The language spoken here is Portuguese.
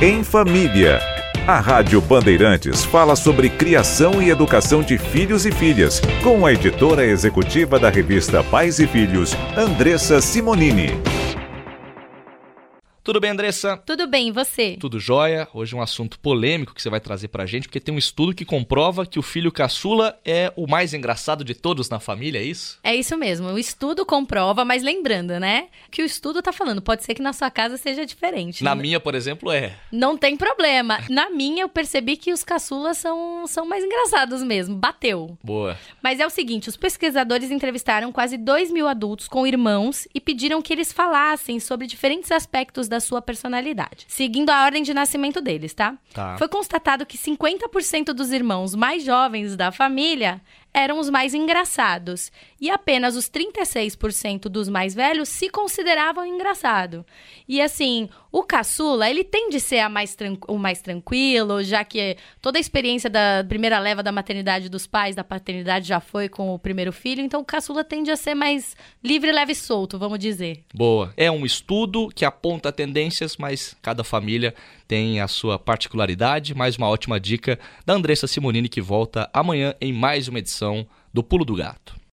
Em Família. A Rádio Bandeirantes fala sobre criação e educação de filhos e filhas, com a editora executiva da revista Pais e Filhos, Andressa Simonini. Tudo bem, Andressa? Tudo bem, e você? Tudo jóia. Hoje um assunto polêmico que você vai trazer pra gente, porque tem um estudo que comprova que o filho caçula é o mais engraçado de todos na família, é isso? É isso mesmo. O estudo comprova, mas lembrando, né? Que o estudo tá falando, pode ser que na sua casa seja diferente. Na minha, por exemplo, é. Não tem problema. Na minha, eu percebi que os caçulas são, são mais engraçados mesmo. Bateu. Boa. Mas é o seguinte: os pesquisadores entrevistaram quase 2 mil adultos com irmãos e pediram que eles falassem sobre diferentes aspectos da sua personalidade, seguindo a ordem de nascimento deles, tá? Tá. Foi constatado que 50% dos irmãos mais jovens da família eram os mais engraçados e apenas os 36% dos mais velhos se consideravam engraçado. E assim, o caçula, ele tende a ser mais o mais tranquilo, já que toda a experiência da primeira leva da maternidade dos pais, da paternidade já foi com o primeiro filho, então o caçula tende a ser mais livre, leve e solto, vamos dizer. Boa. É um estudo que aponta tendências, mas cada família tem a sua particularidade. Mais uma ótima dica da Andressa Simonini que volta amanhã em mais uma edição do Pulo do Gato.